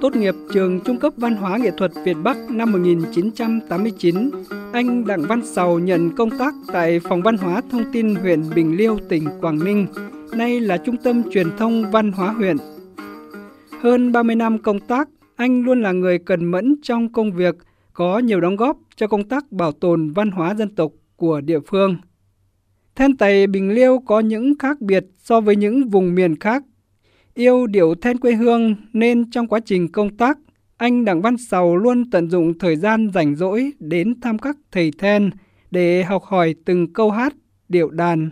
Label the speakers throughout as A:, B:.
A: Tốt nghiệp trường Trung cấp Văn hóa Nghệ thuật Việt Bắc năm 1989, anh Đặng Văn Sầu nhận công tác tại Phòng Văn hóa Thông tin huyện Bình Liêu, tỉnh Quảng Ninh, nay là Trung tâm Truyền thông Văn hóa huyện. Hơn 30 năm công tác, anh luôn là người cần mẫn trong công việc, có nhiều đóng góp cho công tác bảo tồn văn hóa dân tộc của địa phương. Then Tày Bình Liêu có những khác biệt so với những vùng miền khác. Yêu điệu then quê hương nên trong quá trình công tác, anh Đặng Văn Sầu luôn tận dụng thời gian rảnh rỗi đến thăm các thầy then để học hỏi từng câu hát, điệu đàn.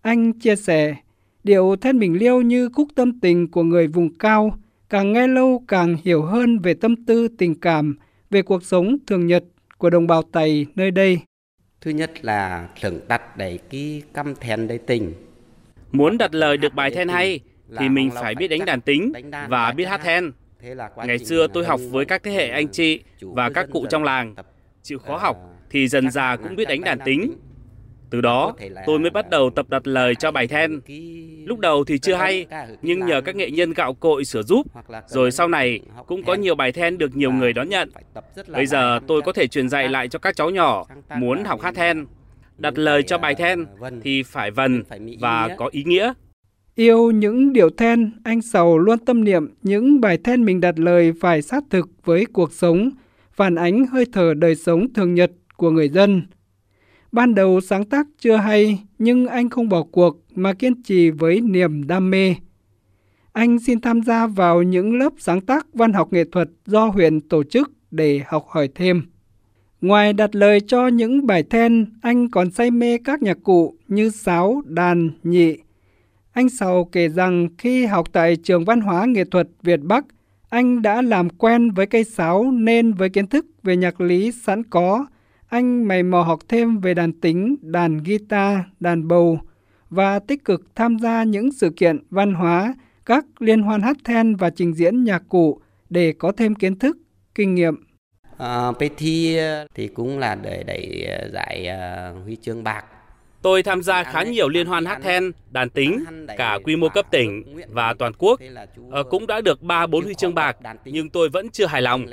A: Anh chia sẻ, điệu then Bình Liêu như khúc tâm tình của người vùng cao, càng nghe lâu càng hiểu hơn về tâm tư tình cảm, về cuộc sống thường nhật của đồng bào Tày nơi đây.
B: Thứ nhất là thưởng đặt để cái căm then đầy tình.
C: Muốn đặt lời được bài then hay thì mình phải biết đánh đàn tính và biết hát then. Ngày xưa tôi học với các thế hệ anh chị và các cụ trong làng. Chịu khó học thì dần già cũng biết đánh đàn tính. Từ đó, tôi mới bắt đầu tập đặt lời cho bài then. Lúc đầu thì chưa hay, nhưng nhờ các nghệ nhân gạo cội sửa giúp, rồi sau này cũng có nhiều bài then được nhiều người đón nhận. Bây giờ tôi có thể truyền dạy lại cho các cháu nhỏ muốn học hát then. Đặt lời cho bài then thì phải vần và có ý nghĩa.
A: Yêu những điệu then, anh Sầu luôn tâm niệm những bài then mình đặt lời phải sát thực với cuộc sống, phản ánh hơi thở đời sống thường nhật của người dân. Ban đầu sáng tác chưa hay, nhưng anh không bỏ cuộc mà kiên trì với niềm đam mê. Anh xin tham gia vào những lớp sáng tác văn học nghệ thuật do huyện tổ chức để học hỏi thêm. Ngoài đặt lời cho những bài then, anh còn say mê các nhạc cụ như sáo, đàn, nhị. Anh Sầu kể rằng khi học tại trường văn hóa nghệ thuật Việt Bắc, anh đã làm quen với cây sáo nên với kiến thức về nhạc lý sẵn có, anh mày mò học thêm về đàn tính, đàn guitar, đàn bầu và tích cực tham gia những sự kiện văn hóa, các liên hoan hát then và trình diễn nhạc cụ để có thêm kiến thức, kinh nghiệm.
B: À, thi thì cũng là để đẩy à, giải uh, huy chương bạc
C: Tôi tham gia khá nhiều liên hoan hát then, đàn tính, cả quy mô cấp tỉnh và toàn quốc. Ờ, cũng đã được 3-4 huy chương bạc, nhưng tôi vẫn chưa hài lòng.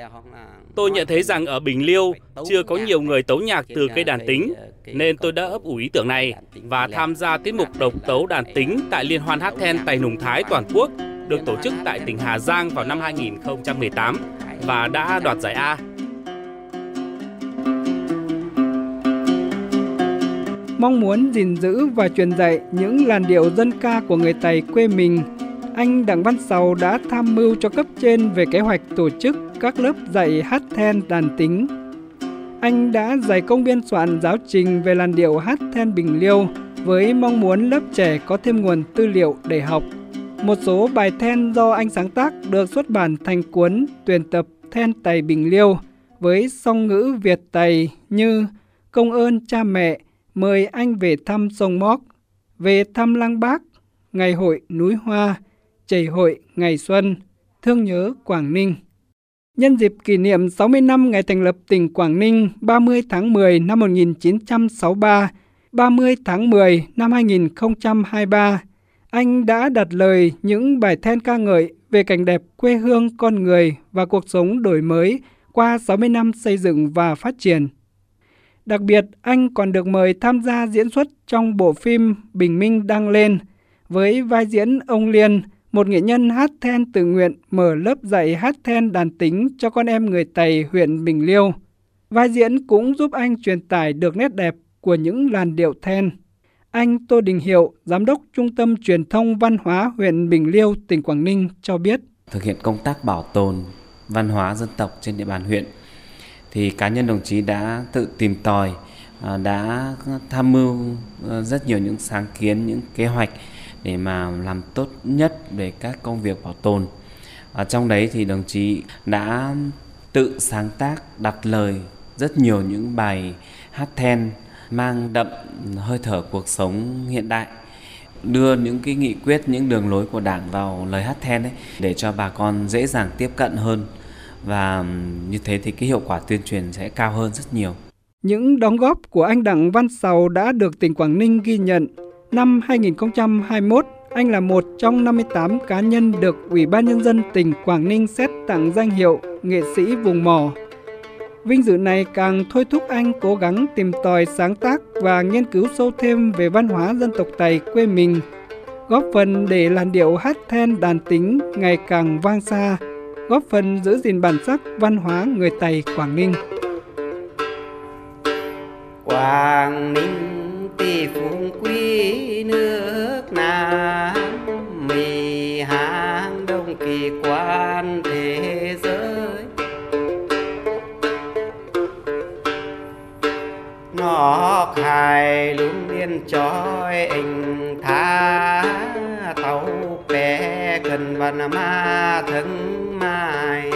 C: Tôi nhận thấy rằng ở Bình Liêu chưa có nhiều người tấu nhạc từ cây đàn tính, nên tôi đã ấp ủ ý tưởng này và tham gia tiết mục độc tấu đàn tính tại Liên hoan hát then Tài Nùng Thái toàn quốc được tổ chức tại tỉnh Hà Giang vào năm 2018 và đã đoạt giải A.
A: mong muốn gìn giữ và truyền dạy những làn điệu dân ca của người Tày quê mình, anh Đặng Văn Sầu đã tham mưu cho cấp trên về kế hoạch tổ chức các lớp dạy hát then đàn tính. Anh đã dày công biên soạn giáo trình về làn điệu hát then Bình Liêu với mong muốn lớp trẻ có thêm nguồn tư liệu để học. Một số bài then do anh sáng tác được xuất bản thành cuốn tuyển tập then Tày Bình Liêu với song ngữ Việt Tày như Công ơn cha mẹ, mời anh về thăm sông Móc, về thăm Lăng Bác, ngày hội núi Hoa, chảy hội ngày xuân, thương nhớ Quảng Ninh. Nhân dịp kỷ niệm 60 năm ngày thành lập tỉnh Quảng Ninh 30 tháng 10 năm 1963, 30 tháng 10 năm 2023, anh đã đặt lời những bài then ca ngợi về cảnh đẹp quê hương con người và cuộc sống đổi mới qua 60 năm xây dựng và phát triển. Đặc biệt, anh còn được mời tham gia diễn xuất trong bộ phim Bình Minh đang lên với vai diễn ông Liên, một nghệ nhân hát then tự nguyện mở lớp dạy hát then đàn tính cho con em người Tày huyện Bình Liêu. Vai diễn cũng giúp anh truyền tải được nét đẹp của những làn điệu then. Anh Tô Đình Hiệu, Giám đốc Trung tâm Truyền thông Văn hóa huyện Bình Liêu, tỉnh Quảng Ninh cho biết.
D: Thực hiện công tác bảo tồn văn hóa dân tộc trên địa bàn huyện thì cá nhân đồng chí đã tự tìm tòi à, đã tham mưu à, rất nhiều những sáng kiến, những kế hoạch để mà làm tốt nhất về các công việc bảo tồn. Ở trong đấy thì đồng chí đã tự sáng tác, đặt lời rất nhiều những bài hát then mang đậm hơi thở cuộc sống hiện đại, đưa những cái nghị quyết, những đường lối của đảng vào lời hát then ấy, để cho bà con dễ dàng tiếp cận hơn và như thế thì cái hiệu quả tuyên truyền sẽ cao hơn rất nhiều.
A: Những đóng góp của anh Đặng Văn Sầu đã được tỉnh Quảng Ninh ghi nhận. Năm 2021, Anh là một trong 58 cá nhân được Ủy ban Nhân dân tỉnh Quảng Ninh xét tặng danh hiệu nghệ sĩ vùng mỏ. Vinh dự này càng thôi thúc anh cố gắng tìm tòi sáng tác và nghiên cứu sâu thêm về văn hóa dân tộc Tày quê mình, góp phần để làn điệu hát then đàn tính ngày càng vang xa, góp phần giữ gìn bản sắc văn hóa người Tày, Quảng Ninh.
B: Quảng Ninh tỷ phú quý nước Nam, mì hàng đông kỳ quan thế giới nó khai luôn liên trói, anh tàu bé cần văn ma thân mai.